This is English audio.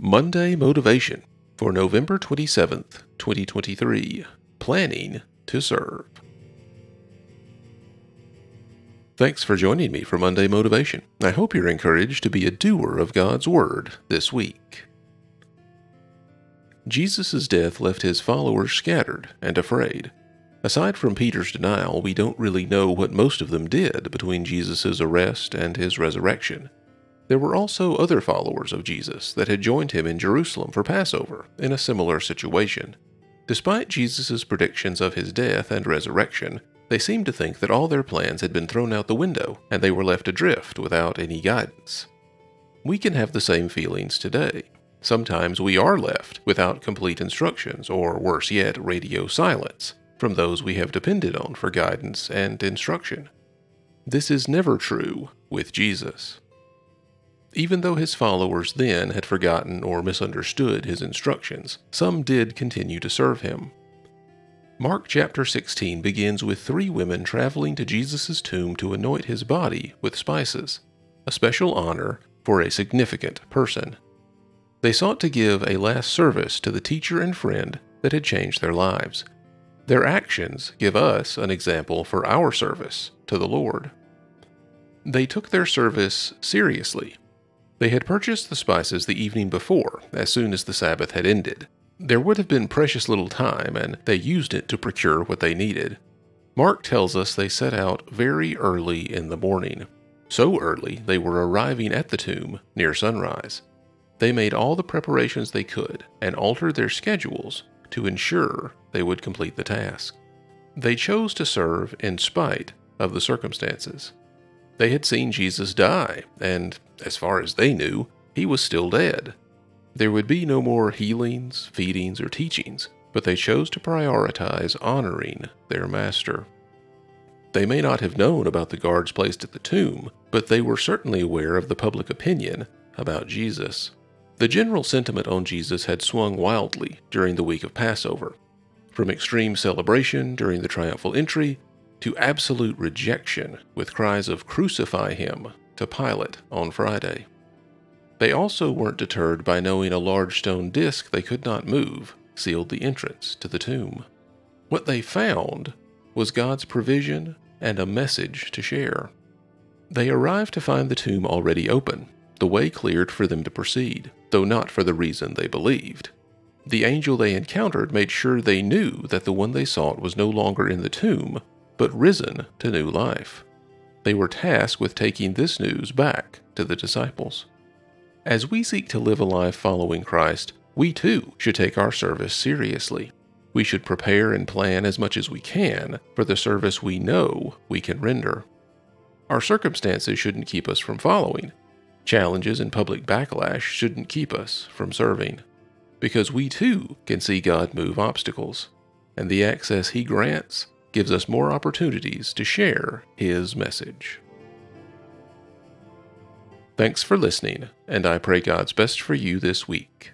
Monday Motivation for November 27th, 2023. Planning to Serve. Thanks for joining me for Monday Motivation. I hope you're encouraged to be a doer of God's Word this week. Jesus' death left his followers scattered and afraid. Aside from Peter's denial, we don't really know what most of them did between Jesus' arrest and his resurrection. There were also other followers of Jesus that had joined him in Jerusalem for Passover in a similar situation. Despite Jesus' predictions of his death and resurrection, they seemed to think that all their plans had been thrown out the window and they were left adrift without any guidance. We can have the same feelings today. Sometimes we are left without complete instructions, or worse yet, radio silence, from those we have depended on for guidance and instruction. This is never true with Jesus. Even though his followers then had forgotten or misunderstood his instructions, some did continue to serve him. Mark chapter 16 begins with three women traveling to Jesus' tomb to anoint his body with spices, a special honor for a significant person. They sought to give a last service to the teacher and friend that had changed their lives. Their actions give us an example for our service to the Lord. They took their service seriously they had purchased the spices the evening before, as soon as the Sabbath had ended. There would have been precious little time, and they used it to procure what they needed. Mark tells us they set out very early in the morning. So early they were arriving at the tomb near sunrise. They made all the preparations they could and altered their schedules to ensure they would complete the task. They chose to serve in spite of the circumstances. They had seen Jesus die, and as far as they knew, he was still dead. There would be no more healings, feedings, or teachings, but they chose to prioritize honoring their master. They may not have known about the guards placed at the tomb, but they were certainly aware of the public opinion about Jesus. The general sentiment on Jesus had swung wildly during the week of Passover, from extreme celebration during the triumphal entry to absolute rejection with cries of crucify him to Pilate on Friday. They also weren't deterred by knowing a large stone disk they could not move sealed the entrance to the tomb. What they found was God's provision and a message to share. They arrived to find the tomb already open, the way cleared for them to proceed, though not for the reason they believed. The angel they encountered made sure they knew that the one they sought was no longer in the tomb, but risen to new life. They were tasked with taking this news back to the disciples. As we seek to live a life following Christ, we too should take our service seriously. We should prepare and plan as much as we can for the service we know we can render. Our circumstances shouldn't keep us from following. Challenges and public backlash shouldn't keep us from serving. Because we too can see God move obstacles, and the access He grants gives us more opportunities to share His message. Thanks for listening, and I pray God's best for you this week.